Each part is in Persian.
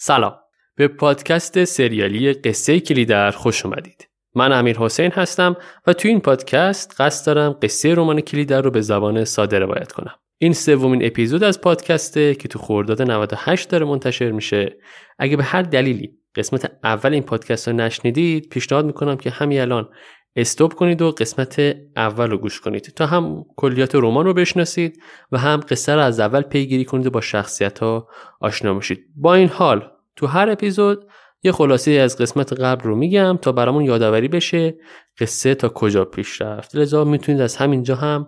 سلام. به پادکست سریالی قصه کلیدر خوش اومدید. من امیر حسین هستم و تو این پادکست قصد دارم قصه رمان کلیدر رو به زبان ساده روایت کنم. این سومین اپیزود از پادکسته که تو خرداد 98 داره منتشر میشه. اگه به هر دلیلی قسمت اول این پادکست رو نشنیدید پیشنهاد می‌کنم که همین الان استوب کنید و قسمت اول رو گوش کنید. تا هم کلیات رمان رو بشناسید و هم قصه رو از اول پیگیری کنید و با شخصیت ها آشنا بشید با این حال تو هر اپیزود یه خلاصه از قسمت قبل رو میگم تا برامون یادآوری بشه قصه تا کجا پیش رفت. لذا می‌تونید از همینجا هم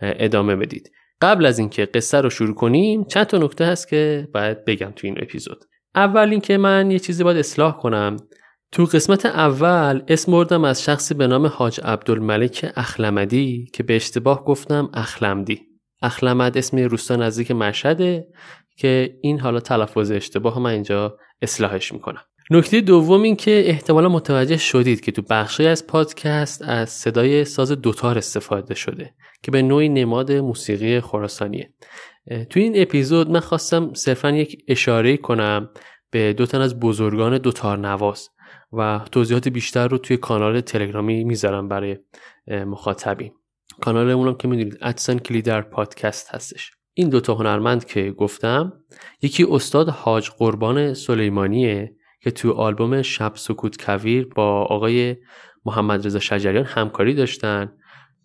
ادامه بدید. قبل از اینکه قصه رو شروع کنیم چند تا نکته هست که باید بگم تو این اپیزود. اول اینکه من یه چیزی باید اصلاح کنم. تو قسمت اول اسم بردم از شخصی به نام حاج عبدالملک اخلمدی که به اشتباه گفتم اخلمدی. اخلمد اسم روستا نزدیک مشهده که این حالا تلفظ اشتباه من اینجا اصلاحش می‌کنم. نکته دوم این که احتمالا متوجه شدید که تو بخشی از پادکست از صدای ساز دوتار استفاده شده که به نوعی نماد موسیقی خراسانیه. تو این اپیزود من خواستم صرفا یک اشاره کنم به دو تن از بزرگان دوتار نواز. و توضیحات بیشتر رو توی کانال تلگرامی می‌ذارم برای مخاطبین کانالمون هم که می‌دونید ادسن کلیدر پادکست هستش. این دوتا هنرمند که گفتم یکی استاد حاج قربان سلیمانیه که تو آلبوم شب سکوت کویر با آقای محمد رضا شجریان همکاری داشتن.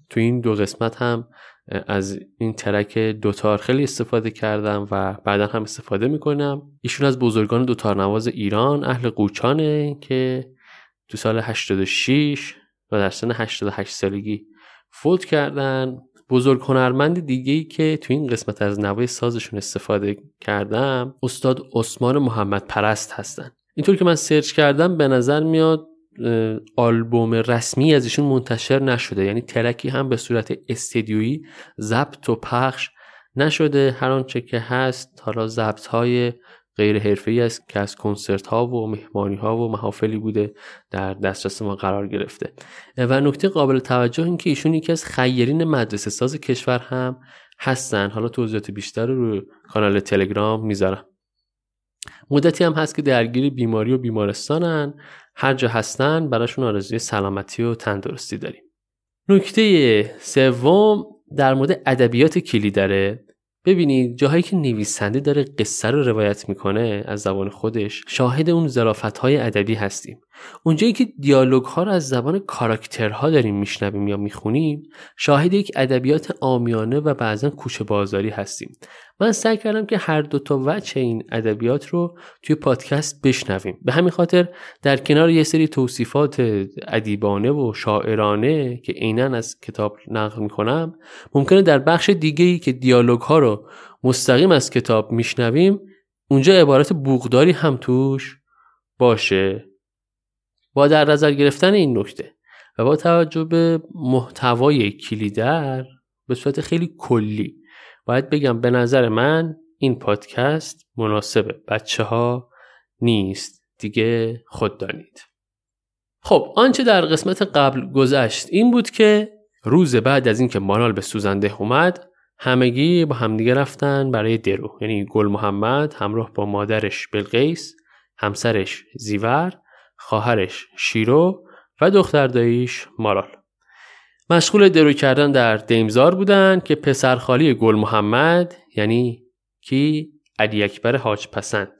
تو این دو قسمت هم از این ترک دوتار خیلی استفاده کردم و بعدا هم استفاده می‌کنم. ایشون از بزرگان دوتار نواز ایران اهل قوچانه که تو سال 86 و در سن 88 سالگی فوت کردن. بزرگ هنرمند دیگه ای که تو این قسمت از نوای سازشون استفاده کردم استاد عثمان محمد پرست هستن. اینطور که من سرچ کردم به نظر میاد آلبوم رسمی از ایشون منتشر نشده. یعنی ترکی هم به صورت استدیویی ضبط و پخش نشده. هر آنچه که هست حالا ضبط های غیر حرفه‌ای است که از کنسرت ها و مهمانی ها و محافلی بوده در دسترس ما قرار گرفته. و نکته قابل توجه این که ایشون یکی از خیرین مدرسه ساز کشور هم هستن. حالا توضیحات بیشتر رو کانال تلگرام می‌ذارم. مدتی هم هست که درگیر بیماری و بیمارستانن. هر جا هستن براشون آرزوی سلامتی و تندرستی داریم. نکته سوم در مورد ادبیات کلی داره ببینید جاهایی که نویسنده داره قصه رو روایت می‌کنه از زبان خودش شاهد اون ظرافت های ادبی هستیم. اونجایی که دیالوگ ها رو از زبان کاراکترها داریم میشنویم یا می‌خونیم شاهد یک ادبیات آمیانه و بعضا کوچه بازاری هستیم. من سعی کردم که هر دو تا وجه این ادبیات رو توی پادکست بشنویم. به همین خاطر در کنار یه سری توصیفات ادیبانه و شاعرانه که عینا از کتاب نقل می‌کنم ممکنه در بخش دیگه ای که دیالوگ ها رو مستقیم از کتاب میشنویم اونجا عبارت بوغداری هم توش باشه. با در نظر گرفتن این نکته و با توجه به محتوای کلیدر به صورت خیلی کلی باید بگم به نظر من این پادکست مناسب بچه ها نیست. دیگه خود دانید. خب آنچه در قسمت قبل گذشت این بود که روز بعد از اینکه مانال به سوزنده اومد همگی با همدیگه رفتن برای درو. یعنی گل محمد همراه با مادرش بلقیس همسرش زیور خواهرش شیرو و دختر داییش مارال. مشغول درو کردن در دیمزار بودن که پسرخالی گل محمد یعنی کی؟ علی اکبر حاج پسند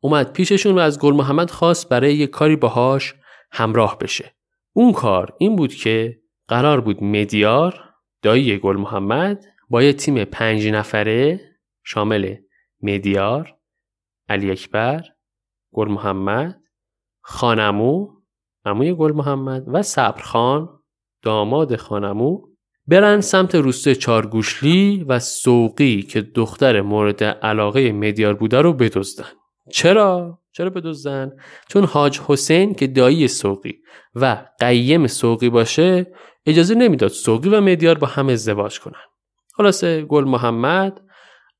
اومد پیششون و از گل محمد خواست برای یه کاری باهاش همراه بشه. اون کار این بود که قرار بود مدیار دایی گل محمد با یه تیم پنج نفره شامل مدیار علی اکبر گل محمد خانمو عموی گل محمد و صبرخان داماد خانمو برن سمت روسته چارگوشلی و سوقی که دختر مورد علاقه مدیار بوده رو بدزدن چرا؟ چرا بدزدن؟ چون حاج حسین که دایی سوقی و قیم سوقی باشه اجازه نمی‌داد سوقی و مدیار با هم ازدواج کنن خلاصه گل محمد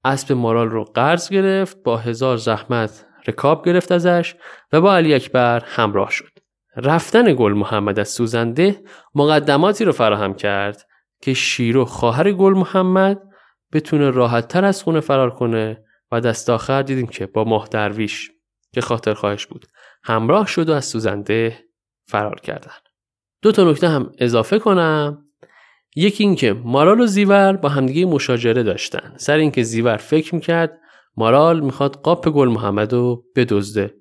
اسب مارال رو قرض گرفت با هزار زحمت رکاب گرفت ازش و با علی اکبر همراه شد. رفتن گل محمد از سوزنده مقدماتی رو فراهم کرد که شیرو خواهر گل محمد بتونه راحت تر از خونه فرار کنه و دست آخر دیدیم که با ماه درویش که خاطر خواهش بود همراه شد و از سوزنده فرار کردن. دو تا نکته هم اضافه کنم. یکی اینکه مارال و زیور با همدیگه مشاجره داشتن. سر اینکه زیور فکر می‌کرد مارال می‌خواد قاپ گل محمد رو بدزده.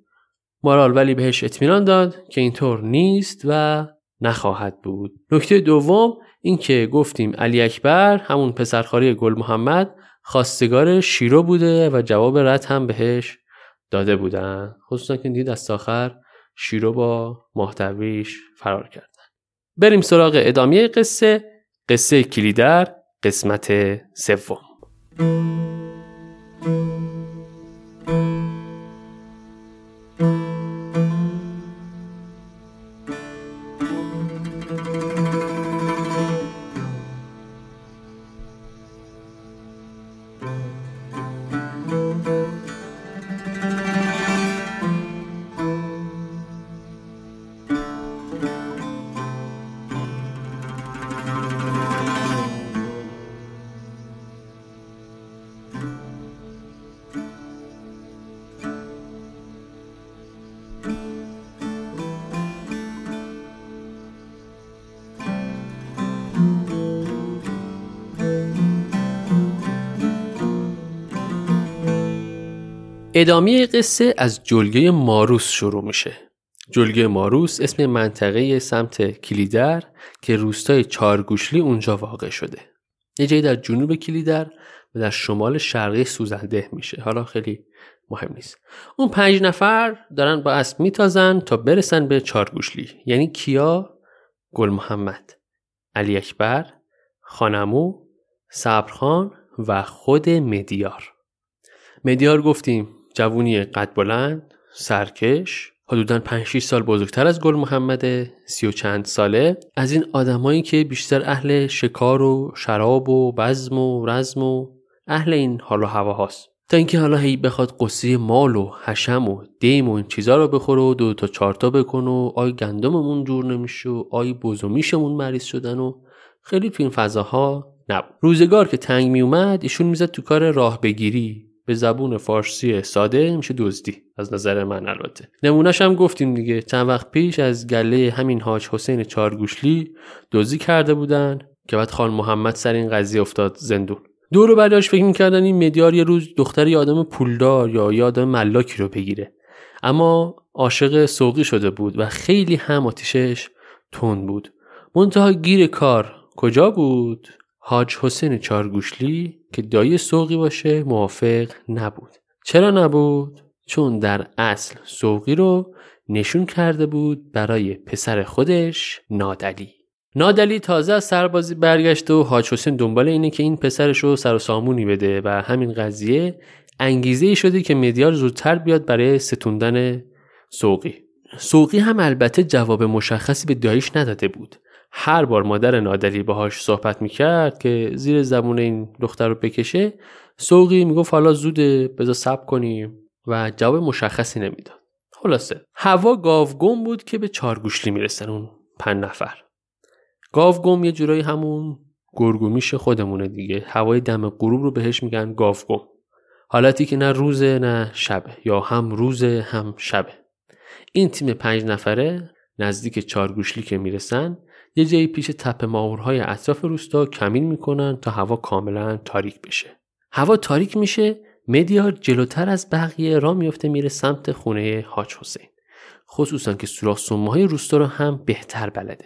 مارال ولی بهش اطمینان داد که اینطور نیست و نخواهد بود. نکته دوم اینکه گفتیم علی اکبر همون پسرخواری گل محمد خواستگار شیرو بوده و جواب رد هم بهش داده بودن. خصوصا که دید از آخر شیرو با محتویش فرار کردن. بریم سراغ ادامه قصه قصه کلیدر قسمت سوم. ادامه قصه از جلگه ماروس شروع میشه. جلگه ماروس اسم منطقه سمت کلیدر که روستای چارگوشلی اونجا واقع شده. یه جایی در جنوب کلیدر و در شمال شرقی سوزنده میشه. حالا خیلی مهم نیست. اون پنج نفر دارن با اسب میتازن تا برسن به چارگوشلی. یعنی کیا؟ گل محمد، علی اکبر، خانمو، صبرخان و خود مدیار. مدیار گفتیم جوونی قد بلند سرکش حدودا 5 6 سال بزرگتر از گل محمد سی و چند ساله. از این آدمایی که بیشتر اهل شکار و شراب و بزم و رزم و اهل این حال و هوا هاست. تا اینکه حالا هی بخواد قصه مال و حشم و دیم و این چیزا رو بخوره و دو تا چارتا بکنه و آی گندممون جور نمیشه و آی بزومیشمون مریض شدن و خیلی تو این فضاها نبود. روزگار که تنگ میومد ایشون می‌زد تو کار راه بگیری به زبون فارسی ساده میشه دزدی از نظر من البته. نمونهش هم گفتیم دیگه. چند وقت پیش از گله همین حاج حسین چارگوشلی دزدی کرده بودن که بعد خان محمد سر این قضیه افتاد زندون. دور و فکر می‌کردن این مدیار یه روز دختر یه آدم پولدار یا یه آدم ملاکی رو بگیره. اما عاشق سوقی شده بود و خیلی هم آتیشش تند بود. منتها گیر کار کجا بود؟ حاج حسین چارگوشلی که دایی سوقی باشه موافق نبود. چرا نبود؟ چون در اصل سوقی رو نشون کرده بود برای پسر خودش نادلی. نادلی تازه از سربازی برگشته و حاج حسین دنبال اینه که این پسرش رو سر و سامونی بده و همین قضیه انگیزه ای شده که مدیار زودتر بیاد برای ستوندن سوقی. سوقی هم البته جواب مشخصی به دایش نداده بود. هر بار مادر نادلی باهاش صحبت می‌کرد که زیر زبون این دختر رو بکشه سوقی می‌گفت حالا زوده بذار سب کنیم و جواب مشخصی نمی‌داد. خلاصه هوا گاوگم بود که به چارگوشلی می‌رسن اون پنج نفر. گاوگم یه جورایی همون گرگومیش خودمونه دیگه. هوای دم غروب رو بهش میگن گاوگم. حالتی که نه روزه نه شبه یا هم روزه هم شبه. این تیم پنج نفره نزدیک چارگوشلی که می‌رسن یه جایی پیش تپه ماهورهای اطراف روستا کمین می‌کنن تا هوا کاملا تاریک بشه. هوا تاریک میشه مدیار جلوتر از بقیه را میفته میره سمت خونه حاج حسین. خصوصا که سوراخ سومه روستا رو هم بهتر بلده.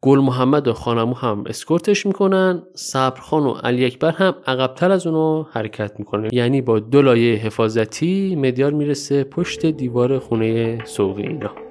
گل محمد و خانمو هم اسکورتش می‌کنن صبرخان و علی اکبر هم عقبتر از اونو حرکت می‌کنه یعنی با دو لایه حفاظتی مدیار می‌رسه پشت دیوار خونه سوقی اینا.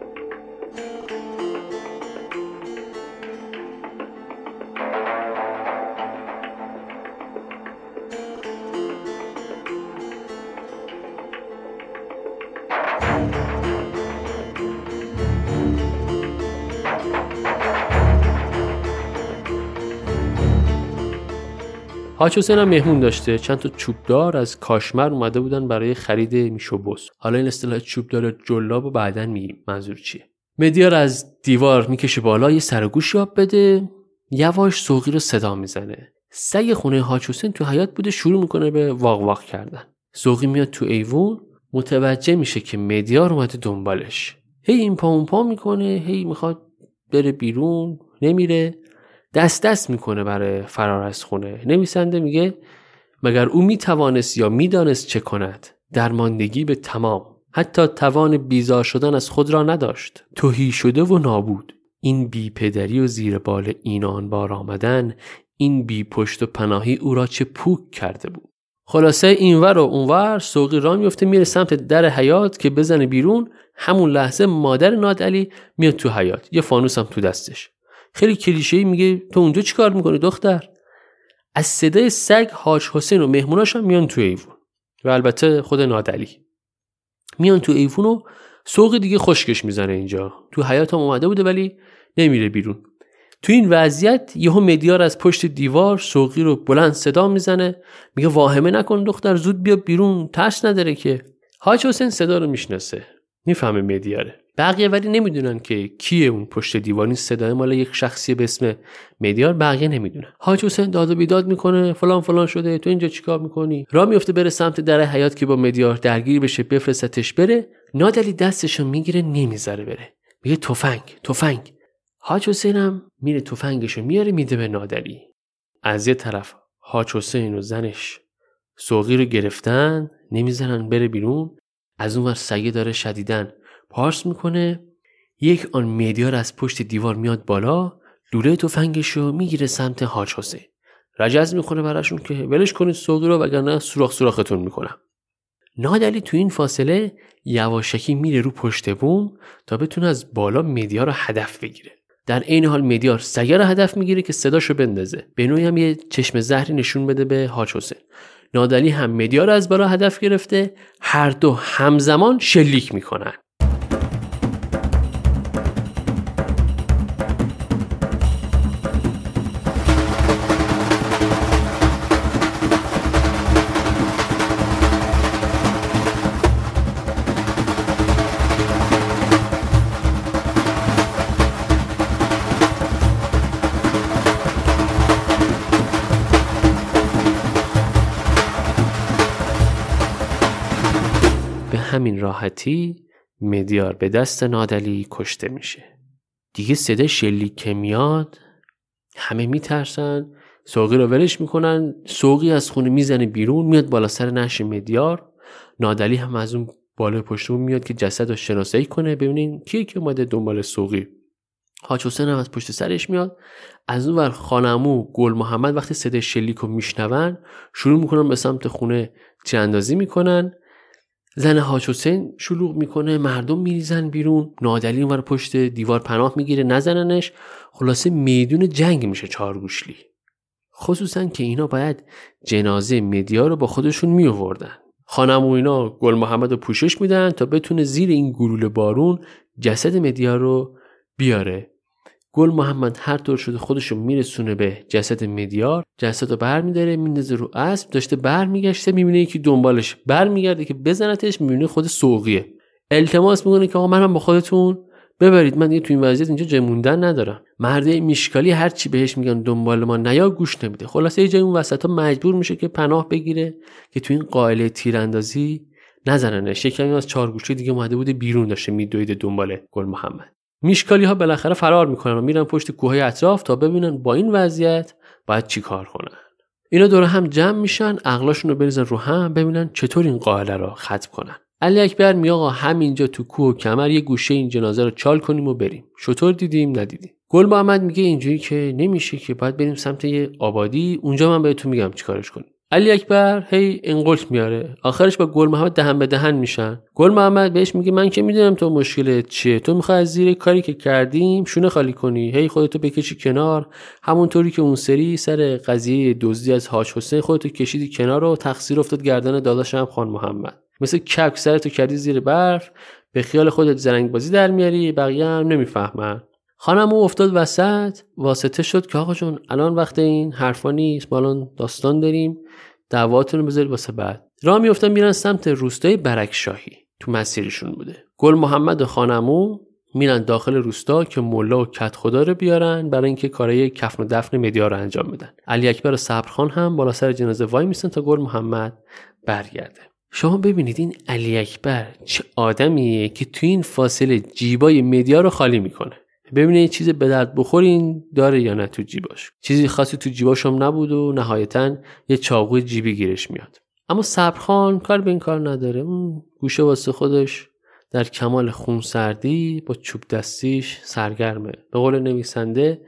حسین هم مهمون داشته. چند تا چوبدار از کاشمر اومده بودن برای خرید میشوبوس. حالا این اصطلاح چوبدار جلاب و بعدا میگیم. منظور چیه؟ مدیار از دیوار می‌کشه بالا یه سرگوش یاب بده. یواش سوقی رو صدا می‌زنه. سگ خونه حسین تو حیات بوده شروع می‌کنه به واق واق کردن. سوقی میاد تو ایوون. متوجه میشه که مدیار اومده دنبالش. هی این پا اون پا می‌کنه هی می‌خواد بره بیرون. نمیره. دست دست می‌کنه برای فرار از خونه. نویسنده میگه مگر او می‌توانست یا می‌دانست چه کند؟ درماندگی به تمام. حتی توان بیزار شدن از خود را نداشت. توهی شده و نابود. این بی پدری و زیر بال اینان بار آمدن این بی پشت و پناهی او را چه پوک کرده بود؟ خلاصه اینور و اونور سوقی را میفته میره سمت در حیات که بزنه بیرون. همون لحظه مادر نادعلی میاد تو حیات یه فانوس هم تو دستش. خیلی کلیشه‌ای میگه تو اونجا چیکار می‌کنی دختر؟ از صدای سگ حاج حسین و مهموناش هم میان تو ایوون و البته خود نادعلی میان تو ایوون و سوق دیگه خشکش می‌زنه اینجا. تو حیات هم اومده بوده ولی نمیره بیرون. تو این وضعیت یهو مدیار از پشت دیوار سوقی رو بلند صدا می‌زنه. میگه واهمه نکن دختر زود بیا بیرون ترس نداره که. حاج حسین صدا رو می‌شناسه. می‌فهمه مدیاره. بقیه ولی نمی‌دونن که کیه اون پشت دیوار. صدای مال یک شخصی به اسم مدیار بقیه نمی‌دونن. حاج حسین داد و بیداد می‌کنه. فلان فلان شده. تو اینجا چیکار می‌کنی؟ را میفته بره سمت در حیات که با مدیار درگیری بشه بفرستتش بره. نادلی دستشو می‌گیره نمی‌ذاره بره. میگه تفنگ تفنگ. حاج حسین هم میره تفنگشو میاره میده به نادری از یه طرف حاج حسین و زنش سوقی رو گرفتن نمی‌زنن بره بیرون. از اون ور سگه داره شدیدن پارس می‌کنه. یک آن میدیار از پشت دیوار میاد بالا لوله تفنگشو می‌گیره سمت حاج حسین. رجز می‌کنه براشون که ولش کنید سوقی رو وگرنه سوراخ سوراختون می‌کنم. نادلی تو این فاصله یواشکی میره رو پشت بوم تا بتونه از بالا مدیا رو هدف بگیره. در عین حال مدیار سگه رو هدف می‌گیره که صداشو بندازه. به نوعی هم یه چشم زهری نشون بده به حاج حسین. نادلی هم مدیا رو از بالا هدف گرفته. هر دو همزمان شلیک می‌کنن. راحتی مدیار به دست نادلی کشته میشه. دیگه صدای شلیک که میاد همه میترسن سوقی رو ولش می‌کنن سوقی از خونه می‌زنه بیرون میاد بالا سر نش مدیار. نادلی هم از اون بالا پشت میاد که جسد رو شناسایی کنه ببینین کیه که اومده دنبال سوقی. حاج حسین هم از پشت سرش میاد. از اون ور خانمو گل محمد وقتی صدای شلیک رو میشنون شروع می‌کنن به سمت خونه چه می‌کنن. زن حاج حسین شلوغ می‌کنه مردم میریزن بیرون نادلی اونور پشت دیوار پناه می‌گیره نزننش. خلاصه میدون جنگ میشه چارگوشلی خصوصا که اینا باید جنازه مدیا رو با خودشون می آوردن خانم و اینا گل محمد رو پوشش میدن تا بتونه زیر این گلوله بارون جسد مدیا رو بیاره. گل محمد هر طور شده خودشو میرسونه به جسد مدیار جسد رو برمیداره میندازه رو اسب داشته برمیگشته می‌بینه یکی دنبالش برمیگرده که بزنتش می‌بینه خود سوقیه. التماس می‌کنه که آقا منم با خودتون. ببرید من دیگه تو این وضعیت اینجا جای موندن ندارم. مرده میشکالی هر چی بهش میگن دنبال ما نیا گوش نمیده. خلاصه یه جای اون وسط ها مجبور میشه که پناه بگیره که تو این قائله تیراندازی نزننش. یکی از چهار گوشه دیگه اومده بوده بیرون داشته میدویده دنبال گل محمد. میشکالی ها بالاخره فرار می‌کنن و میرن پشت کوه اطراف تا ببینن با این وضعیت باید چی کار کنن. اینا دور هم جمع میشن عقلاشون رو بریزن رو هم ببینن چطور این قائله را ختم کنن. علی اکبر می آقا همینجا تو کوه و کمر یه گوشه این جنازه رو چال کنیم و بریم. شطور دیدیم ندیدیم. گل محمد میگه اینجوری که نمیشه که باید بریم سمت یه آبادی. اونجا من بهتون میگم چیکارش کنیم. علی اکبر هی انقلت میاره. آخرش با گل محمد دهن به دهن میشن. گل محمد بهش میگه من که می‌دونم تو مشکلت چیه. تو می‌خوای از زیر کاری که کردیم شونه خالی کنی. هی خودتو بکشی کنار. همونطوری که اون سری سر قضیه دزدی از حاج حسین خودتو کشیدی کنار و تقصیر افتاد گردن داداشم خان محمد. مثل کپ سرتو کردی زیر برف. به خیال خودت زرنگ بازی در میاری. بقیه هم نمی‌فهمن. خانم او افتاد وسط. واسطه شد که آقا جون الان وقت این حرفا نیست. ما داستان داریم. دعواتون رو بذارید واسه بعد. راه میفتن میرن سمت روستای برکشاهی تو مسیرشون بوده. گل محمد و خانمو میرن داخل روستا که ملا و کت خدا رو بیارن برای اینکه کارای کفن و دفن مدیا رو انجام بدن. علی اکبر و صبرخان هم بالا سر جنازه وای میسن تا گل محمد برگرده. شما ببینید این علی اکبر چه آدمیه که تو این فاصله جیبای مدیا رو خالی می‌کنه. ببینه یه چیز به درد بخورین داره یا نه تو جیباش. چیزی خاصی تو جیباش هم نبود و نهایتا یه چاقوی جیبی گیرش میاد. اما صبرخان کار به این کار نداره. اون گوشه واسه خودش در کمال خونسردی با چوب دستیش سرگرمه. به قول نویسنده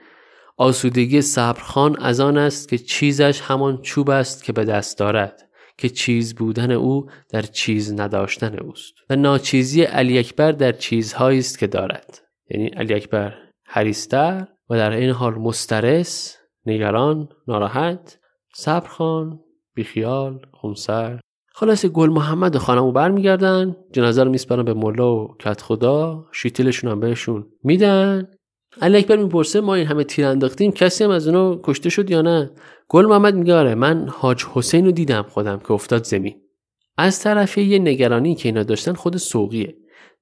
آسودگی صبرخان از آن است که چیزش همان چوب است که به دست دارد که چیز بودن او در چیز نداشتن اوست. و ناچیزی علی اکبر در چیزهایی است که دارد. یعنی علی اکبر حریستر و در این حال مسترس نگران ناراحت صبرخان بیخیال خونسر. خلاص گل محمد و خانمو برمیگردن جنازه رو میسپرن به ملا و کت خدا شیتیلشون هم بهشون میدن. علی اکبر می‌پرسه ما این همه تیر انداختیم کسی هم از اونو کشته شد یا نه؟ گل محمد میگه آره من حاج حسین رو دیدم خودم که افتاد زمین. از طرف یه نگرانی که اینا داشتن خود سوقیه.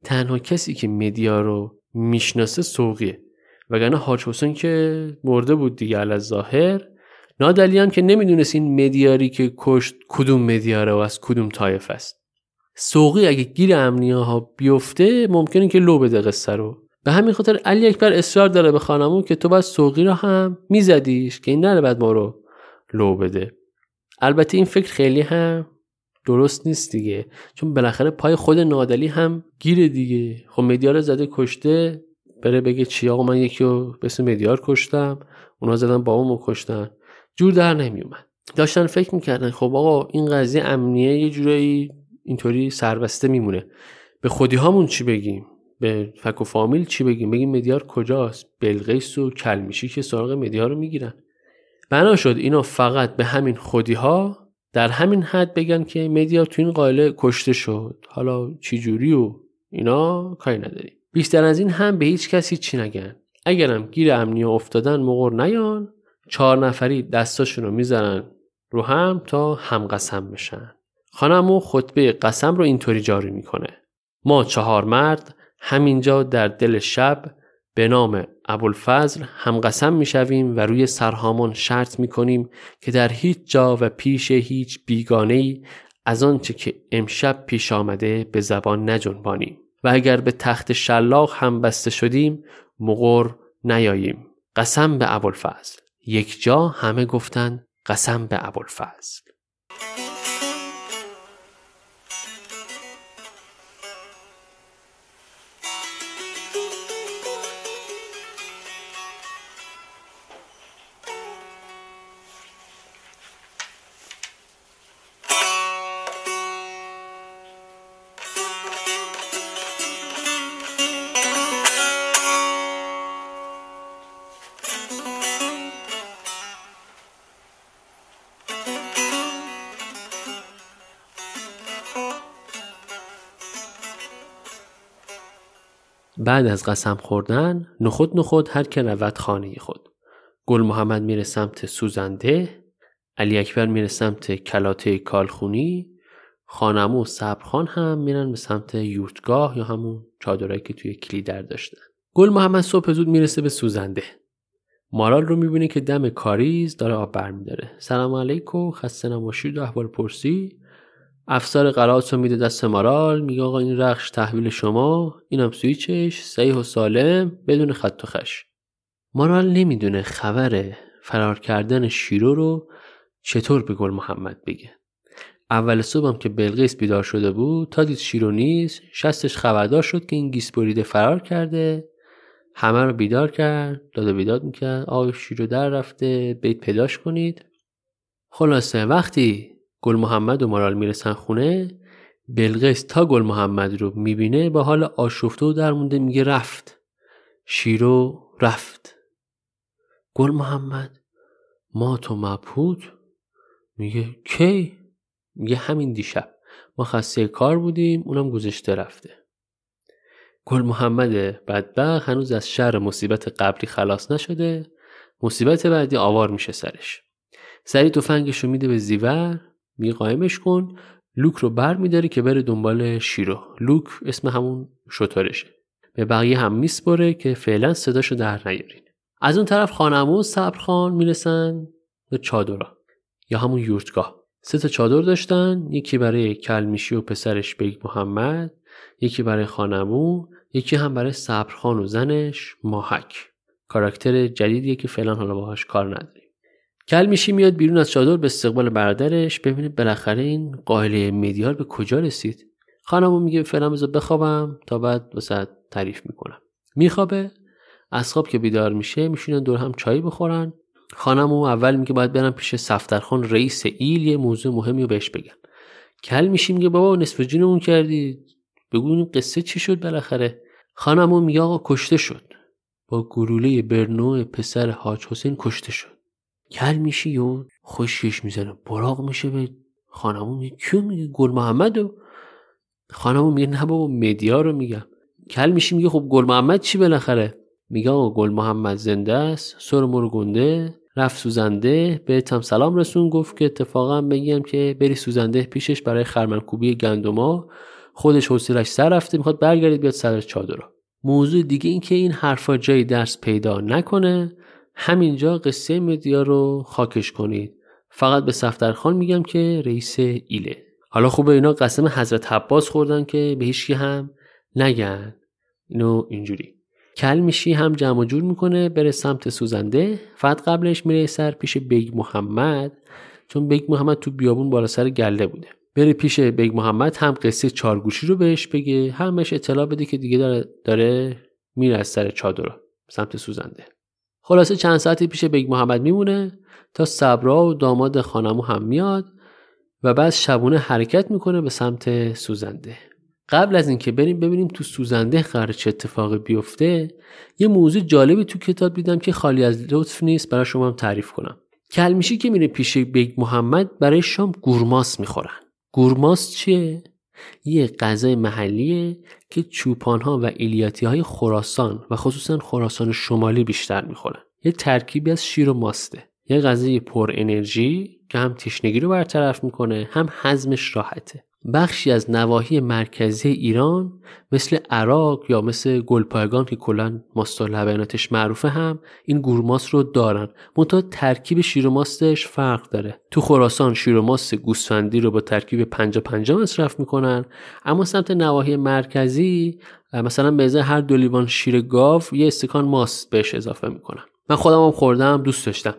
تنها کسی که مدیا رو می‌شناسه سوقیه. وگرنه حاج حسین که مرده بود دیگه از ظاهر نادلی هم که نمی‌دونست این مدیاری که کشت کدوم مدیاره و از کدوم طایف است. سوقی اگه گیر امنیه ها بیفته ممکنه که لو بده قصه رو. به همین خاطر علی اکبر اصرار داره به خانمون که تو باید سوقی رو هم میزدیش که این نره بعد ما رو لو بده. البته این فکر خیلی هم درست نیست دیگه. چون بالاخره پای خود نادلی هم گیره دیگه. خب مدیار زده کشته بره بگه چی؟ آقا من یکی رو به اسم مدیار کشتم اونا زدن بابامو کشتن. جور در نمیومد. داشتن فکر می‌کردن خب آقا این قضیه امنیه یه جورایی اینطوری سربسته میمونه. به خودی هامون چی بگیم؟ به فک و فامیل چی بگیم؟ بگیم مدیار کجاست؟ بلقیس و کلمیشی که سراغ مدیار رو می‌گیرن. بنا شد اینا فقط به همین خودی ها در همین حد بگن که مدیار تو این قائله کشته شد. حالا چی جوری و اینا کاری نداری. بیشتر از این هم به هیچ کسی چی نگن. اگرم گیر امنی افتادن مقر نیان چهار نفری دستاشون رو می‌زنن رو هم تا هم قسم بشن. خانمو خطبه قسم رو اینطوری جاری می‌کنه. ما چهار مرد همینجا در دل شب به نام ابوالفضل هم قسم می‌شویم و روی سرهامان شرط می‌کنیم که در هیچ جا و پیش هیچ بیگانه ای از آنچه که امشب پیش آمده به زبان نجنبانیم. و اگر به تخت شلاق هم بسته شدیم مقر نیاییم. قسم به ابوالفضل. یک جا همه گفتند قسم به ابوالفضل. بعد از قسم خوردن نخود نخود هر که رود خانه خود. گل محمد میره سمت سوزنده علی اکبر میره سمت کلاته کالخونی خانمو و صبرخان هم میرن به سمت یورتگاه یا همون چادرایی که توی کلیدر داشتن. گل محمد صبح زود می‌رسه به سوزنده. مارال رو می‌بینه که دم کاریز داره آب برمیداره. سلام علیکم خسته نباشید و احوال پرسی. افسر قرائت رو میده دست مارال میگه آقا این رخش تحویل شما اینم سویچش صحیح و سالم بدون خط و خش. مارال نمی‌دونه خبر فرار کردن شیرو رو چطور به گل محمد بگه. اول صبحم که بلقیس بیدار شده بود تا دید شیرو نیست شستش خبردار شد که این گیس بریده فرار کرده. همه رو بیدار کرد داد و بیداد می‌کرد. آقای شیرو در رفته بیت پیداش کنید. خلاصه وقتی گل محمد و مارال می‌رسن خونه بلقیس تا گل محمد رو می‌بینه با حال آشفته و درمونده میگه رفت. شیرو رفت. گل محمد ما تو مبهود میگه کی؟ میگه همین دیشب. ما خسته کار بودیم اونم گذشته رفته. گل محمد بدبخ هنوز از شر مصیبت قبلی خلاص نشده. مصیبت بعدی آوار میشه سرش. سری تفنگش رو میده به زیور. میگه قایمش کن. لوک رو بر میداره که بره دنبال شیرو. لوک اسم همون شترشه. به بقیه هم میسپره که فعلا صداشو در نیارین. از اون طرف خان عمو و صبرخان می‌رسن به چادرا. یا همون یورتگاه. سه تا چادر داشتن. یکی برای کلمیشی و پسرش بیگ محمد. یکی برای خان عمو. یکی هم برای صبرخان و زنش ماهک. کاراکتر جدیدیه که فعلا حالا باهاش کار نداریم. کلمیشی میاد بیرون از چادر به استقبال برادرش. ببینه بالاخره این قائله میدیار به کجا رسید؟ خانمو میگه فعلا بذار بخوابم تا بعد واسه تعریف می‌کنم. میخوابه. از خواب که بیدار میشه میشینن دور هم چای بخورن. خانم او اول میگه باید برم پیش صفدرخان رئیس ایل. یه موضوع مهمی رو بهش بگم. کل میشی میگه بابا نصف جونمون کردی. بگو این قصه چی شد بالاخره؟ خانم او میگه آقا کشته شد. با گروله برنو پسر حاج حسین کشته شد. کل میشی و خوشیش می‌زنه براغ میشه به خانمو میگه کیو میگه؟ گل محمدو. خانمو میگه نه بابا مدیا رو میگم. کل میشی میگه خب گل محمد چی بالاخره؟ میگه آقا گل محمد زنده است سر مرگونده رفت سوزنده. به هم سلام رسون. گفت که اتفاقا بگیم که بری سوزنده پیشش برای خرمنکوبی گندما. خودش حوصلش سر رفته می‌خواد برگرده بیاد سر چادر موضوع دیگه این که این حرفا جای درز پیدا نکنه. همینجا قصه مدیار رو خاکش کنید. فقط به صفدرخان میگم که رئیس ایله. حالا خوبه اینا قسم حضرت عباس خوردن که به هیچکی هم نگن. اینو اینجوری. کل میشی هم جمع جور می‌کنه بره سمت سوزنده. فقط قبلش میره سر پیش بیگ محمد چون بیگ محمد تو بیابون بالا سر گله بوده. بره پیش بیگ محمد هم قصه چارگوشلی رو بهش بگه هم اطلاع بده که دیگه داره, داره میره از سر چادر سمت سوزنده. خلاصه چند ساعتی پیش بیگ محمد میمونه تا صبراو داماد خان عمو هم میاد و بعد شبونه حرکت می‌کنه به سمت سوزنده. قبل از اینکه بریم ببینیم تو سوزنده قرار چه اتفاقی بیفته یه موضوع جالبی تو کتاب دیدم که خالی از لطف نیست برای شما هم تعریف کنم. کلمیشی که میره پیش بیگ محمد برای شام گورماست می‌خورن. گورماست چیه؟ یه غذای محلیه که چوپان ها و ایلیاتی های خراسان و خصوصا خراسان شمالی بیشتر می‌خورن. یه ترکیبی از شیر و ماسته. یه غذای پر انرژی که هم تشنگی رو برطرف می‌کنه هم هضمش راحته. بخشی از نواحی مرکزی ایران مثل اراک یا مثل گلپایگان که کلا ماست لبناتش معروفه هم این گورماست رو دارن. منتها ترکیب شیر ماستش فرق داره. تو خراسان شیر ماست گوسفندی رو با ترکیب پنجا پنجا مصرف می‌کنن اما سمت نواحی مرکزی مثلا به ازای هر دو لیوان شیر گاو یه استکان ماست بهش اضافه می‌کنن. من خودم هم خوردم دوست داشتم.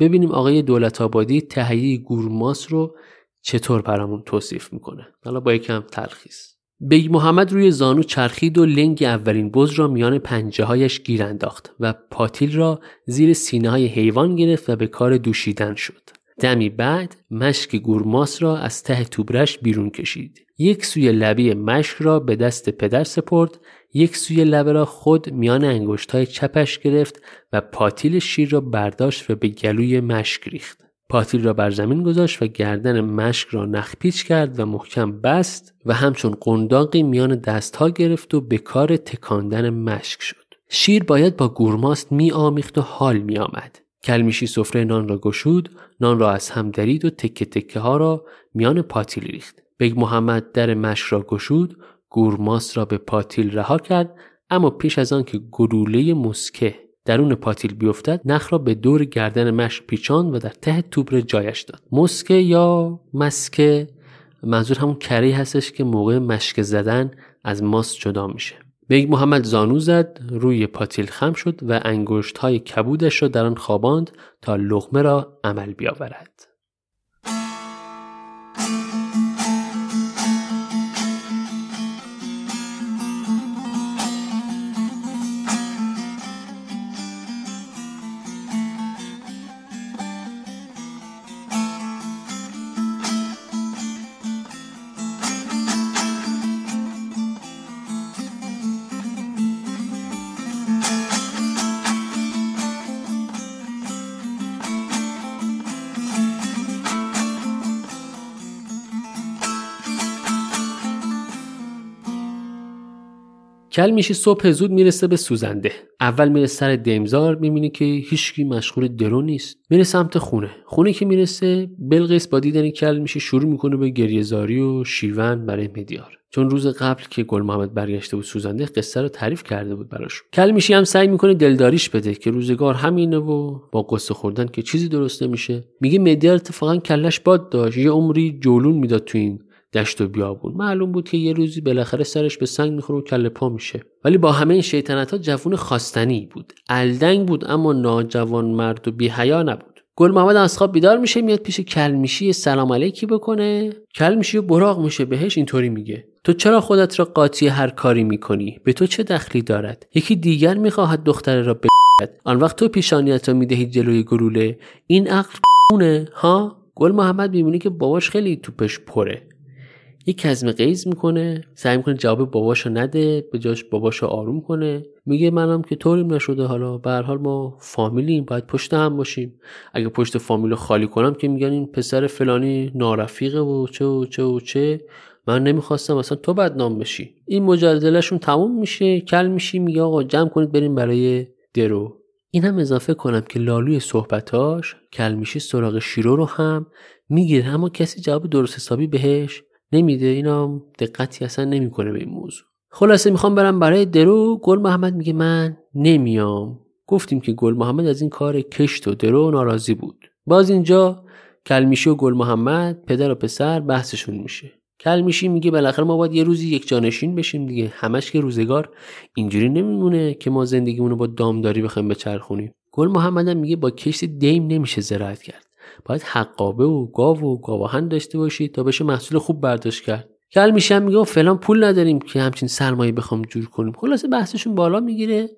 ببینیم آقای دولت آبادی تهیه گورماس رو چطور برامون توصیف می‌کنه حالا با یکم تلخیص بیگ محمد روی زانو چرخید و لنگ اولین بز را میان پنجه هایش گیر انداخت و پاتیل را زیر سینه های حیوان گرفت و به کار دوشیدن شد. دمی بعد مشک گورماس را از ته توبرش بیرون کشید. یک سوی لبی مشک را به دست پدر سپرد، یک سوی لبه را خود میان انگشت های چپش گرفت و پاتیل شیر را برداشت و به گلوی مشک ریخت. پاتیل را بر زمین گذاشت و گردن مشک را نخپیچ کرد و محکم بست و همچون قنداقی میان دستها گرفت و به کار تکاندن مشک شد. شیر باید با گورماست می آمیخت و حال می آمد. کلمیشی سفره نان را گشود، نان را از هم درید و تکه تکه ها را میان پاتیل ریخت. بگ محمد در مشک را گشود، گورماست را به پاتیل رها کرد اما پیش از آن که گلوله مسکه درون پاتیل بیفتد نخ را به دور گردن مشک پیچاند و در ته توبره جایش داد. مسکه یا مسکه؟ منظور همون کره هستش که موقع مشک زدن از ماست جدا میشه. بیگ محمد زانو زد روی پاتیل خم شد و انگشت های کبودش را در آن خواباند تا لغمه را عمل بیاورد. کل میشه صبح زود می‌رسه به سوزنده. اول میره سر دمزار می‌بینه که هیچکی مشغول درو نیست. میره سمت خونه. خونه که می‌رسه بلقیس با دیدن کل میشه شروع می‌کنه به گریهزاری و شیون برای مدیار. چون روز قبل که گل محمد برگشته بود سوزنده قصه رو تعریف کرده بود براش کلمیشی هم سعی می‌کنه دلداریش بده که روزگار همینه و با قصه خوردن که چیزی درست نمیشه. میگه مدیار اتفاقا کلش باد داشت. یه عمری جولون می‌داد تو این دشت و بیابون. معلوم بود که یه روزی بالاخره سرش به سنگ می‌خوره و کله پا میشه. ولی با همه این شیطنت ها جوون خواستنی بود. الدنگ بود اما ناجوان مرد و بیحیا نبود. گل محمد از خواب بیدار میشه میاد پیش کلمیشی سلام علیکی بکنه. کلمیشی و براغ میشه بهش اینطوری میگه. تو چرا خودت را قاطی هر کاری می‌کنی؟ به تو چه دخلی دارد؟ یکی دیگر می‌خواهد دختر را بگیرد آن وقت تو پیشانیت را می‌دهی جلوی گلوله. این عقل ها؟ گل محمد می‌بینی که باباش خیلی توپش پره. یک کزم قیز می‌کنه سعی می‌کنه جواب باباشو نده به جاش باباشو آروم کنه. میگه منم که طوریم نشده. حالا به حال ما فامیلیم باید پشت هم باشیم. اگه پشت فامیل خالی کنم که میگن این پسر فلانی نارفیقه و چه و چه و چه. من نمی‌خواستم اصلا تو بدنام بشی. این مجادلهشون تموم میشه کل میشی. میگه آقا جمع کنید بریم برای درو. این هم اضافه کنم که لالوی صحبتاش کلمیشی سراغ شیرو رو هم می‌گیره. اما کسی جواب درست حسابی بهش نمیده اینا دقتی اصلا نمی‌کنه به این موضوع. خلاصه می‌خوام برم برای درو. گل محمد میگه من نمیام. گفتیم که گل محمد از این کار کشت و درو ناراضی بود. باز اینجا کلمیشی و گل محمد پدر و پسر بحثشون میشه. کلمیشی میگه بالاخره ما باید یه روزی یک جانشین بشیم دیگه. همش که روزگار اینجوری نمیمونه که ما زندگیمون رو با دامداری بخوایم بچرخونیم. گل محمد هم میگه با کشت دیم نمیشه زراعت کرد. باید حقابه و گاو و گاواهن داشته باشید تا بشه محصول خوب برداشت کرد. کل میشم میگه فلان پول نداریم که همچین سرمایه بخوام جور کنیم. خلاصه بحثشون بالا می‌گیره.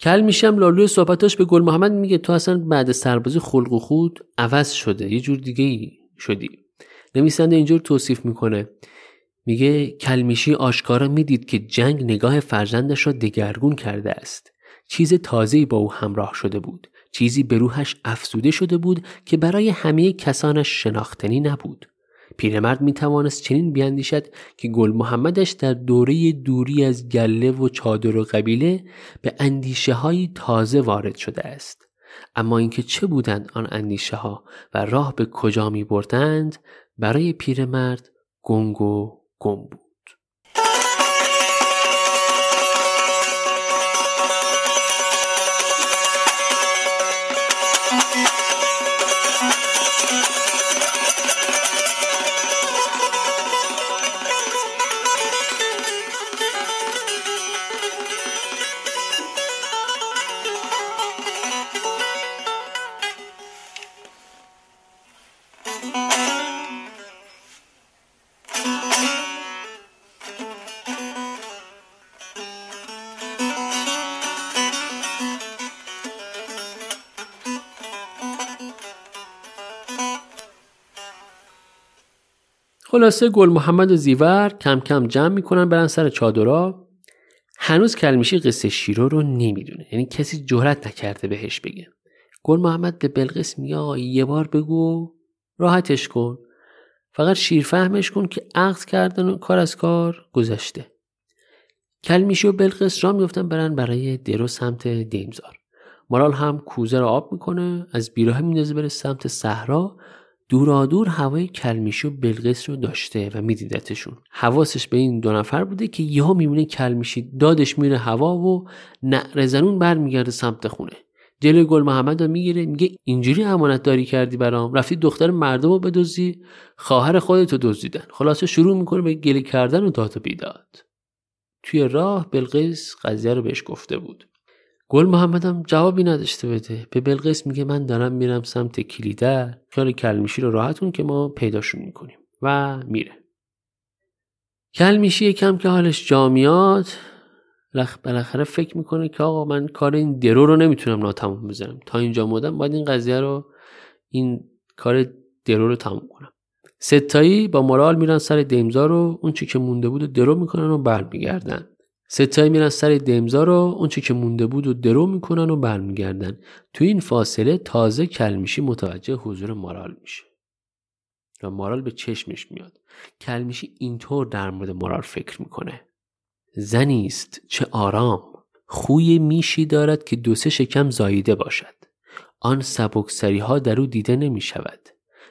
کل میشم لالوی صحبتاش به گل محمد میگه تو اصلا بعد سربازی خلق و خود عوض شده. یه جور دیگه ای شدی. نویسنده اینجور توصیف می‌کنه. میگه کلمیشی آشکارا می‌دید که جنگ نگاه فرزندش را دگرگون کرده است. چیز تازه‌ای با او همراه شده بود. چیزی به روحش افزوده شده بود که برای همه کسانش شناختنی نبود. پیرمرد می توانست چنین بیاندیشد که گل محمدش در دوره دوری از گله و چادر و قبیله به اندیشه های تازه وارد شده است. اما اینکه چه بودند آن اندیشه ها و راه به کجا می بردند برای پیرمرد گنگ و گم بود. خلاصه گل محمد و زیور کم کم جمع می‌کنن برن سر چادرها. هنوز کلمیشی قصه شیرو رو نمی‌دونه. یعنی کسی جرأت نکرده بهش بگه. گل محمد به بلقیس میگه یه بار بگو راحتش کن. فقط شیر فهمش کن که عقد کردن و کار از کار گذشته. کلمیشی و بلقیس را میفتن برن برای درو سمت دیمزار. مارال هم کوزه رو آب می‌کنه از بیراه میندازه بره سمت صحرا. دورادور هوای کلمیشی و بلقیس رو داشته و میدیدتشون. حواسش به این دو نفر بوده که یهو می‌بینه کلمیشی دادش میره هوا و نعره زنون برمیگرده سمت خونه. جلوی گل محمد رو می‌گیره میگه اینجوری امانت داری کردی برام؟ رفتی دختر مردم رو بدزدی؟ خواهر خودتو دزدیدن. خلاصه شروع می‌کنه به گلی کردن و داد و بیداد. توی راه بلقیس قضیه رو بهش گفته بود. گل محمدم جوابی نداشته بده. به بلقیس میگه من دارم میرم سمت کلیدر خیال کلمیشی رو راحتون که ما پیداشون می‌کنیم. و میره. کلمیشی یکم که حالش جا بالاخره فکر می‌کنه که آقا من کار این درو رو نمی‌تونم ناتموم بزنم تا اینجا مودم باید این قضیه رو این کار درو رو تموم کنم. ستایی با مورال میرن سر دیمزار رو اون چی که مونده بود درو می‌کنن و برمیگردن. ستایی میرن سر دمزا رو اون که مونده بود و درو می‌کنن و برمیگردن. تو این فاصله تازه کلمیشی متوجه حضور مارال میشه. و مارال به چشمش میاد. کلمیشی اینطور در مورد مارال فکر می‌کنه. زنی است چه آرام. خوی میشی دارد که دو سه شکم زاییده باشد. آن سبکسری ها در او دیده نمی شود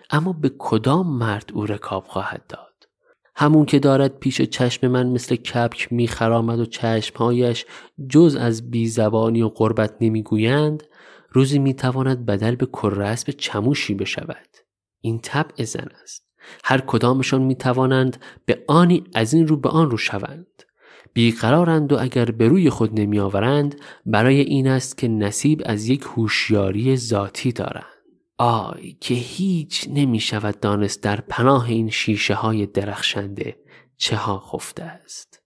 اما به کدام مرد او رکاب خواهد داد؟ همون که دارد پیش چشم من مثل کپک میخرامد و چشمهایش جز از بیزبانی و قربت نمی‌گویند روزی می‌تواند بدل به کرسب چموشی بشود. این طبع زن است. هر کدامشان می‌توانند به آنی از این رو به آن رو شوند. بیقرارند و اگر به روی خود نمیآورند برای این است که نصیب از یک هوشیاری ذاتی دارند. آی که هیچ نمی شود دانست در پناه این شیشه های درخشنده چه ها خفته است.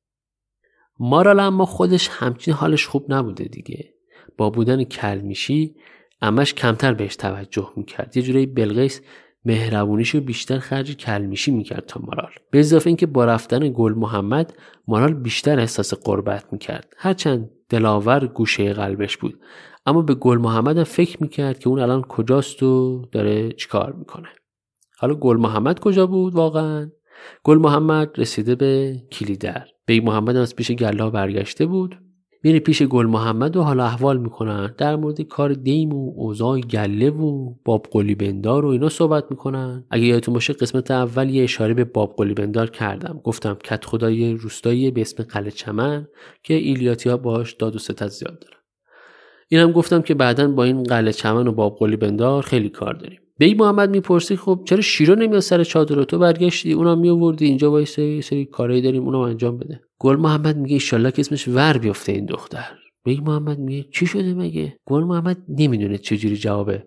مارال اما خودش همچین حالش خوب نبوده دیگه. با بودن کلمیشی امش کمتر بهش توجه می‌کرد. یه جورایی بلغیس مهربونیشو بیشتر خرج کلمیشی می‌کرد تا مارال. به اضافه اینکه با رفتن گل محمد مارال بیشتر احساس قربت می‌کرد. هرچند دلاور گوشه قلبش بود. اما به گل محمد هم فکر می‌کرد که اون الان کجاست و داره چیکار می‌کنه. حالا گل محمد کجا بود واقعا؟ گل محمد رسیده به کلیدر. بیگ محمد از پیش گله برگشته بود. میره پیش گل محمد و حال احوال می‌کنن. در مورد کار دیم و اوضاع گله و باب قلی بندار و اینا صحبت می‌کنن. اگه یادتون باشه قسمت اول یه اشاره به باب قلی بندار کردم. گفتم کت خدای روستایی به اسم قلعه چمن که ایلیاتیا باش داد و ستد زیاد دارن اینم گفتم که بعدا با این قلعه چمن و باب قلی بندار خیلی کار داریم. بیگ محمد می‌پرسه خب چرا شیرو نمیاد سر چادر تو؟ برگشتی اونم میوردی اینجا وایسه سری کارایی داریم اونم انجام بده. گل محمد میگه ایشالله که اسمش ور بیفته این دختر. بیگ محمد میگه چی شده مگه؟ گل محمد نمی‌دونه چجوری جواب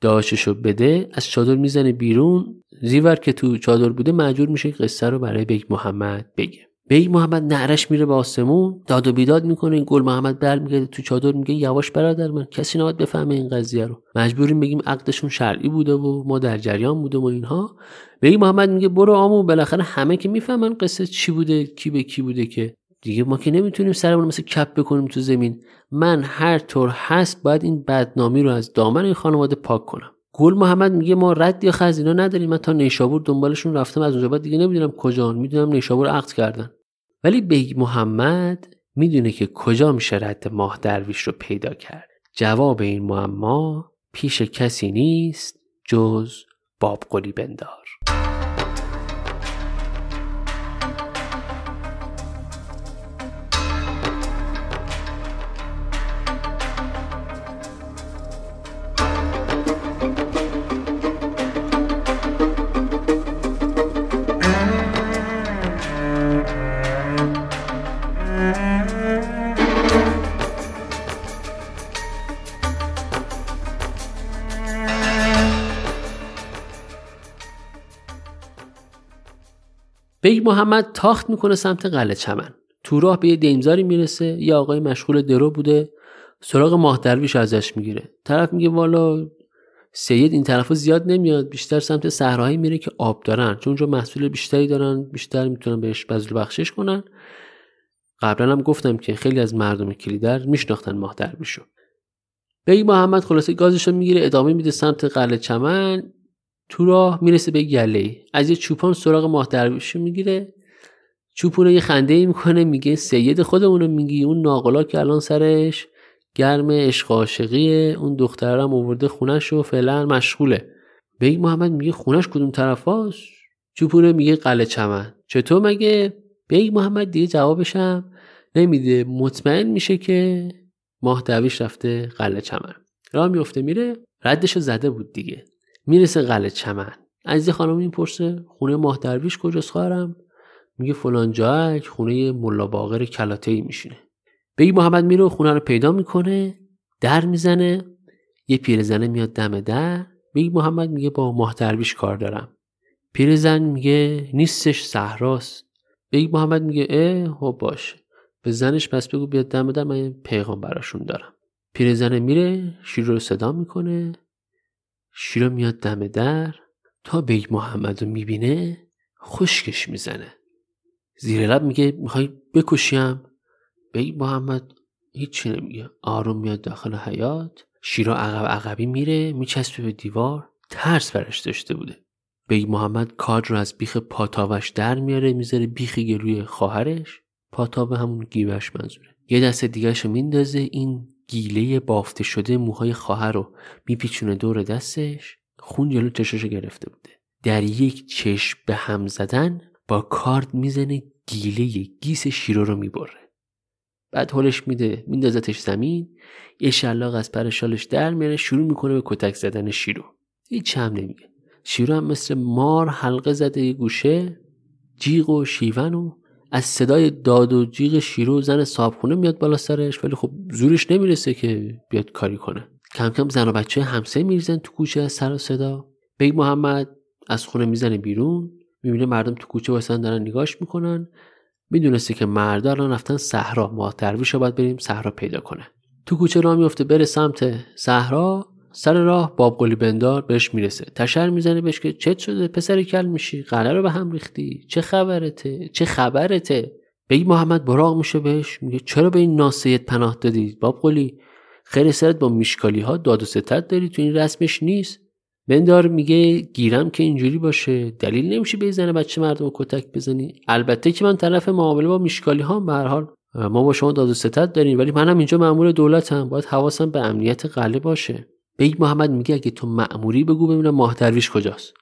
داداششو بده. از چادر می‌زنه بیرون. زیور که تو چادر بوده مجبور میشه قصه رو برای بیگ محمد بگه. بیگ محمد نعرش میره به آسمون داد و بیداد می‌کنه این گل محمد برمیگرده تو چادر میگه یواش برادر من کسی نباید بفهمه این قضیه رو. مجبوریم بگیم عقدشون شرعی بوده و ما در جریان بودیم و اینها. بیگ محمد میگه برو عمو بالاخره همه که می‌فهمن قصه چی بوده کی به کی بوده که. دیگه ما که نمی‌تونیم سرمون مثل کبک بکنیم تو زمین. من هر طور هست باید این بدنامی رو از دامن این خانواده پاک کنم. گل محمد میگه ما ردی از اینا نداریم من تا نیشابور دنبالشون رفتم از اونجا بعد دیگه نمی‌دونم کجا می‌دونم نیشابور عقد کردن. ولی بیگ محمد می‌دونه که کجا میشه رد ماه درویش رو پیدا کرد. جواب این معما پیش کسی نیست جز باب قلی بندار. بیگ محمد تاخت می‌کنه سمت قلعه چمن. تو راه به یه دیمزاری می‌رسه یه آقای مشغول درو بوده. سراغ ماه درویش ازش می‌گیره. طرف میگه والا سید این طرفو زیاد نمیاد بیشتر سمت صحرایی میره که آب دارن. چون اونجا محصول بیشتری دارن بیشتر می‌تونن بهش بذل بخشش کنن. قبلا هم گفتم که خیلی از مردم کلیدر میشناختن ماه درویشو. بیگ محمد خلاصه گازش رو می‌گیره ادامه میده سمت قلعه چمن. تو راه می‌رسه به گله از یه چوپان سراغ ماه درویش می‌گیره. چوپون یه خنده ای می‌کنه میگه سید خودمونو میگی. اون ناقلا که الان سرش گرم عشق عاشقیه. اون دخترم آورده خونش و فعلا مشغوله. بیگ محمد میگه خونش کدوم طرف هاست چوپونه میگه قلعه چمن. چطور مگه؟ بیگ محمد دیگه جوابشم نمیده. مطمئن میشه که ماه درویش رفته قلعه چمن. راه میفته میره. ردشو زده بود دیگه. می‌رسه قلعه چمن. از یه خانم می‌پرسه خونه ماه درویش کجاست خواهرم؟ میگه فلان جایک خونه ملا باقر کلاته میشینه. بگی محمد میره خونه رو پیدا می‌کنه در می‌زنه یه پیرزنه میاد دم در بگی محمد میگه با ماه درویش کار دارم. پیرزن میگه نیستش صحراست. بگی محمد میگه اه خب باش به زنش پس بگو بیاد دم در من پیغام براشون دارم. پیرزنه میره شیر رو صدا می‌کنه. شیرو میاد دم در تا بیگ محمد رو می‌بینه خشکش می‌زنه. زیر لب میگه می‌خوای بکشیم بیگ محمد هیچی نمیگه. آروم میاد داخل حیاط شیرو عقب عقبی میره میچسبه به دیوار ترس برش داشته بوده. بیگ محمد کارد رو از بیخ پاتاوش در میاره می‌ذاره بیخ گلوی خواهرش پاتاوه همون گیوش منظوره. یه دست دیگرش رو میندازه این گیله بافته شده موهای خواهر رو میپیچونه دور دستش خون جلو چشش گرفته بوده. در یک چشم به هم زدن با کارد می‌زنه گیله گیس شیرو رو می‌بره. بعد هلش میده میندازتش زمین یه شلاق از پر شالش در میاره شروع می‌کنه به کتک زدن شیرو. هیچ هم نمیگه. شیرو هم مثل مار حلقه زده گوشه جیغ و شیون و از صدای داد و جیغ شیرو زن صابخونه میاد بالا سرش ولی خب زورش نمی‌رسه که بیاد کاری کنه. کم کم زن و بچه همسه میریزن تو کوچه از سر و صدا. بیگ محمد از خونه می‌زنه بیرون می‌بینه مردم تو کوچه واسن دارن نگاش می‌کنن. می‌دونسته که مردا الان رفتن صحرا ما درویش باید بریم صحرا پیدا کنه. تو کوچه راه میفته بره سمت صحرا. سر راه باب قلی بندار بهش می‌رسه. تشر می‌زنه بهش که چت شده پسر کل میشی قله رو به هم ریختی چه خبرته چه خبرته؟ بیگ محمد براق میشه بهش میگه چرا به این ناسید پناه دادی بابقلی؟ خیر سرت با میشکالی ها داد و ستد داری تو این رسمش نیست. بندار میگه گیرم که اینجوری باشه. دلیل نمیشه به زن بچه مردم کتک بزنی. البته که من طرف معامله با میشکالی ها به هر حال ما با شما داد و ستد داریم ولی منم اینجا مأمور دولتم. باید حواسم به امنیت قلعه باشه. بیگ محمد میگه اگه تو مأموری بگو ببینم ماه درویش کجاست.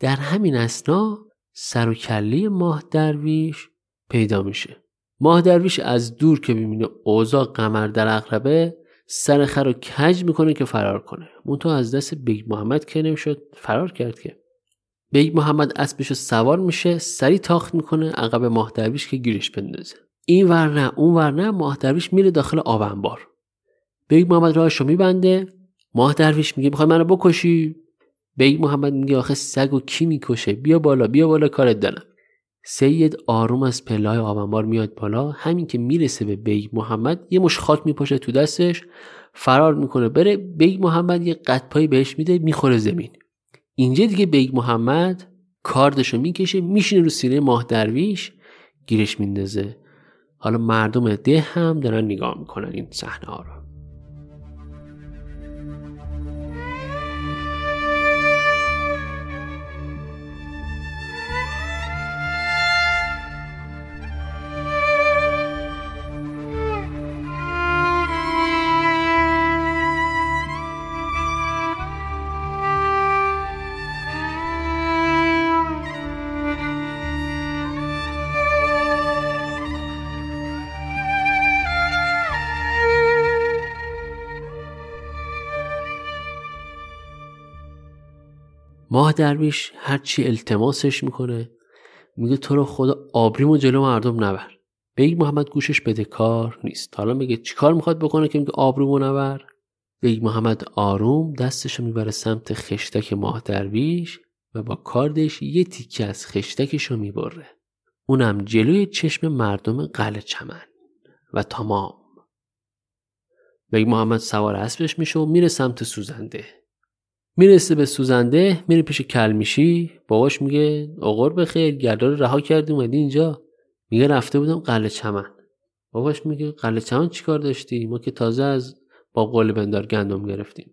در همین اثنا سر و کله ماه درویش پیدا میشه. ماه درویش از دور که ببینه اوضاع قمر در اقربه سر خر رو کج می‌کنه که فرار کنه. تو از دست بیگ محمد که نمی‌شد فرار کرد که. بیگ محمد اسبش رو سوار میشه سری تاخت می‌کنه عقب ماه درویش که گیرش بندازه. این ور نه اون ور نه ماه درویش میره داخل آب انبار. بیگ محمد راهش رو میبنده ماه درویش میگه می‌خوای منو بکشی؟ بیگ محمد میگه آخه سگو کی می‌کشه؟ بیا بالا بیا بالا کارت دارم. سید آروم از پله‌های آب انبار میاد بالا. همین که می‌رسه به بیگ محمد یه مشت خاک میپاشه تو دستش فرار می‌کنه. بره بیگ محمد یه قطپایی بهش میده می‌خوره زمین. اینجا دیگه بیگ محمد کاردشو می‌کشه میشینه رو سینه ماه درویش گیرش میندازه. حالا مردم ده هم دارن نگاه می‌کنن این صحنه ها رو. ماه درویش هرچی التماسش می‌کنه میگه تو رو خدا آبرومو جلو مردم نبر. بیگ محمد گوشش بده کار نیست. حالا میگه چیکار می‌خواد بکنه که میگه آبرومو نبر؟ بیگ محمد آروم دستشو می‌بره سمت خشتک ماه درویش و با کاردش یه تیکه از خشتکشو می‌بره. اونم جلوی چشم مردم قلعه چمن و تمام. بیگ محمد سوار اسبش میشه و میره سمت سوزن ده. می‌رسه به سوزن ده میره پیش کلمیشی. باباش میگه اوقور بخیر گردا رو رها کردی اومدی اینجا. میگه رفته بودم قلعه چمن. باباش میگه قلعه چمن چیکار داشتی؟ ما که تازه از بابقلی بندار گندم گرفتیم.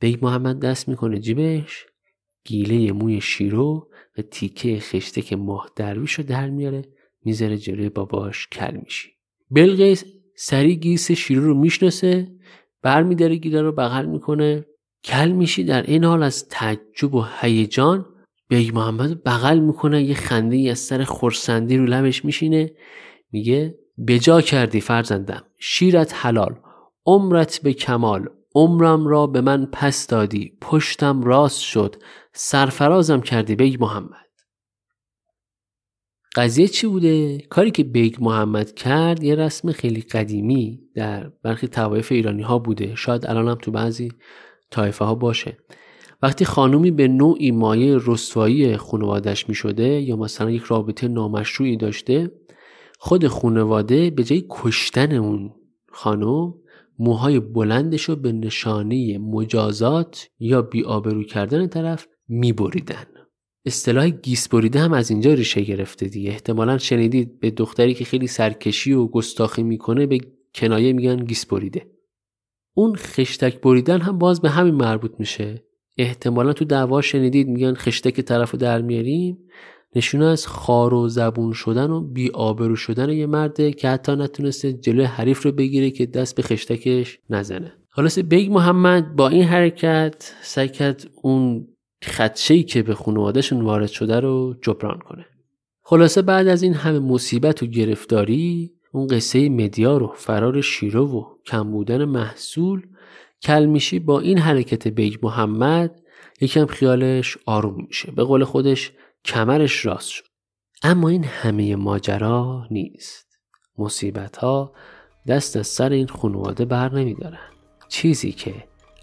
بیگ محمد دست می‌کنه جیبش گیله موی شیرو و تیکه خشتک ماه درویش رو در میاره می‌ذاره جلوی باباش کلمیشی بلقیس سری گیس شیرو رو می‌شناسه برمیداره گیله رو بغل می‌کنه. کلمیشی در این حال از تعجب و هیجان. بیگ محمد بغل می‌کنه یه خنده ای از سر خرسندی رو لبش میشینه. میگه بجا کردی فرزندم شیرت حلال عمرت به کمال عمرم را به من پس دادی پشتم راست شد سرفرازم کردی بیگ محمد. قضیه چی بوده؟ کاری که بیگ محمد کرد یه رسم خیلی قدیمی در برخی طوایف ایرانی ها بوده. شاید الان هم تو بعضی تایفه ها باشه. وقتی خانومی به نوعی مایه رسوایی خانوادش می شده یا مثلا یک رابطه نامشروعی داشته خود خانواده به جای کشتن اون خانم موهای بلندش رو به نشانه مجازات یا بیآبرو کردن طرف میبریدن. اصطلاح گیس بریده هم از اینجا ریشه گرفته دیگه. احتمالا شنیدید به دختری که خیلی سرکشی و گستاخی می‌کنه به کنایه میگن گیس بریده. اون خشتک بریدن هم باز به همین مربوط میشه. احتمالا تو دعوا شنیدید میگن خشتک طرف رو در میاریم. نشونه از خوار و زبون شدن و بی آبرو شدن یه مرده که حتی نتونسته جلوی حریف رو بگیره که دست به خشتکش نزنه. خلاصه بیگ محمد با این حرکت سعی کرد اون خدشه که به خانوادهشون وارد شده رو جبران کنه. خلاصه بعد از این همه مصیبت و گرفتاری اون قصه مدیار و فرار شیرو و کم بودن محصول کلمیشی با این حرکت بیگ محمد یکم خیالش آروم میشه. به قول خودش کمرش راست شد. اما این همه ماجرا نیست. مصیبت ها دست از سر این خانواده بر نمیدارن. چیزی که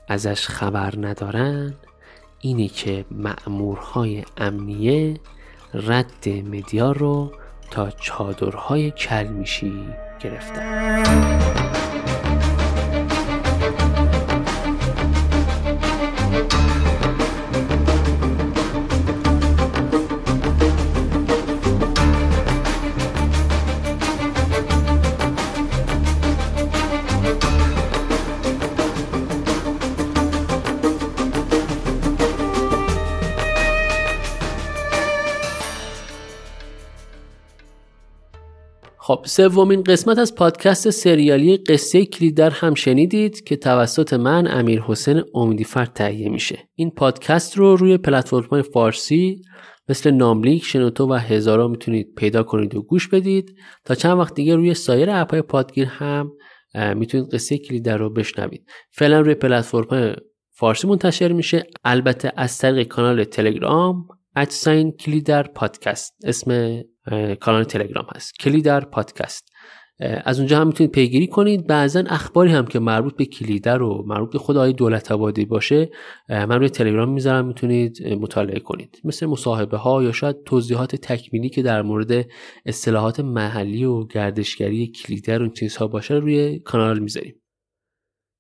ازش خبر ندارن اینه که مأمورهای امنیه رد مدیار رو تا چادرهای کلمیشی گرفتن. خب سومین قسمت از پادکست سریالی قصه کلیدر هم شنیدید که توسط من امیر حسین امیدیفر تهیه میشه. این پادکست رو روی پلتفرم فارسی مثل ناملیک شنوتو و هزارا می‌تونید پیدا کنید و گوش بدید. تا چند وقت دیگه روی سایر اپهای پادگیر هم می‌تونید قصه کلیدر رو بشنوید. فعلا روی پلتفرم فارسی منتشر میشه. البته از طریق کانال تلگرام ادساین کلیدر پادکست اسم کانال تلگرام هست. کلیدر پادکست از اونجا هم می‌تونید پیگیری کنید. بعضا اخباری هم که مربوط به کلیدر و مربوط به خود آقای دولت آبادی باشه من روی تلگرام می‌ذارم می‌تونید مطالعه کنید. مثل مصاحبه ها یا شاید توضیحات تکمیلی که در مورد اصطلاحات محلی و گردشگری کلیدر و این چیزها باشه روی کانال می‌ذاریم.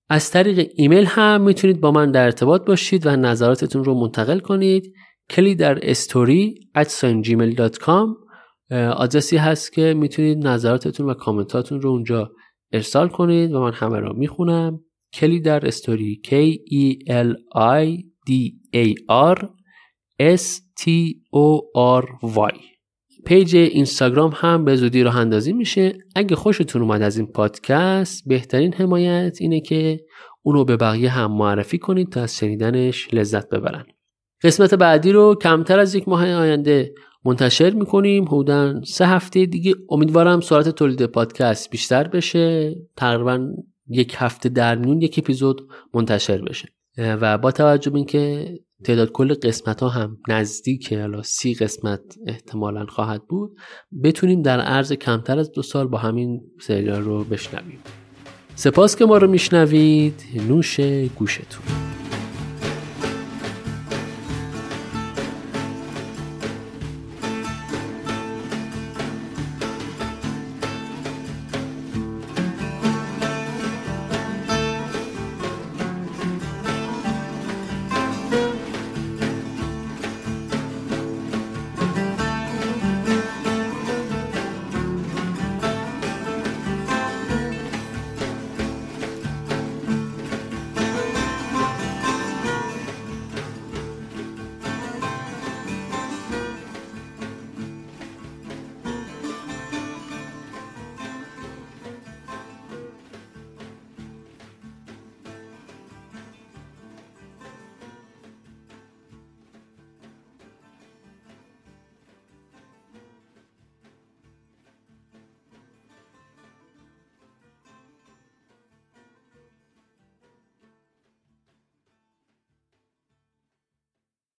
از طریق ایمیل هم می‌تونید با من در ارتباط باشید و نظراتتون رو منتقل کنید. کلیدر story at gmail.com آدرسی هست که می‌تونید نظراتتون و کامنتاتون رو اونجا ارسال کنید و من همه رو می‌خونم. کلیدر story K E L I D A R S T O R Y. پیج اینستاگرام هم به زودی راه اندازی میشه. اگه خوشتون اومد از این پادکست بهترین حمایت اینه که اونو به بقیه هم معرفی کنید تا از شنیدنش لذت ببرن. قسمت بعدی رو کمتر از یک ماه آینده منتشر می‌کنیم. حدودا سه هفته دیگه. امیدوارم سرعت تولید پادکست بیشتر بشه. تقریبا یک هفته در میون یک اپیزود منتشر بشه. و با توجه به اینکه تعداد کل قسمت ها هم نزدیک حالا سی قسمت احتمالا خواهد بود بتونیم در عرض کمتر از دو سال با همین سریال رو بشنویم. سپاس که ما رو میشنوید. نوش گوشتون.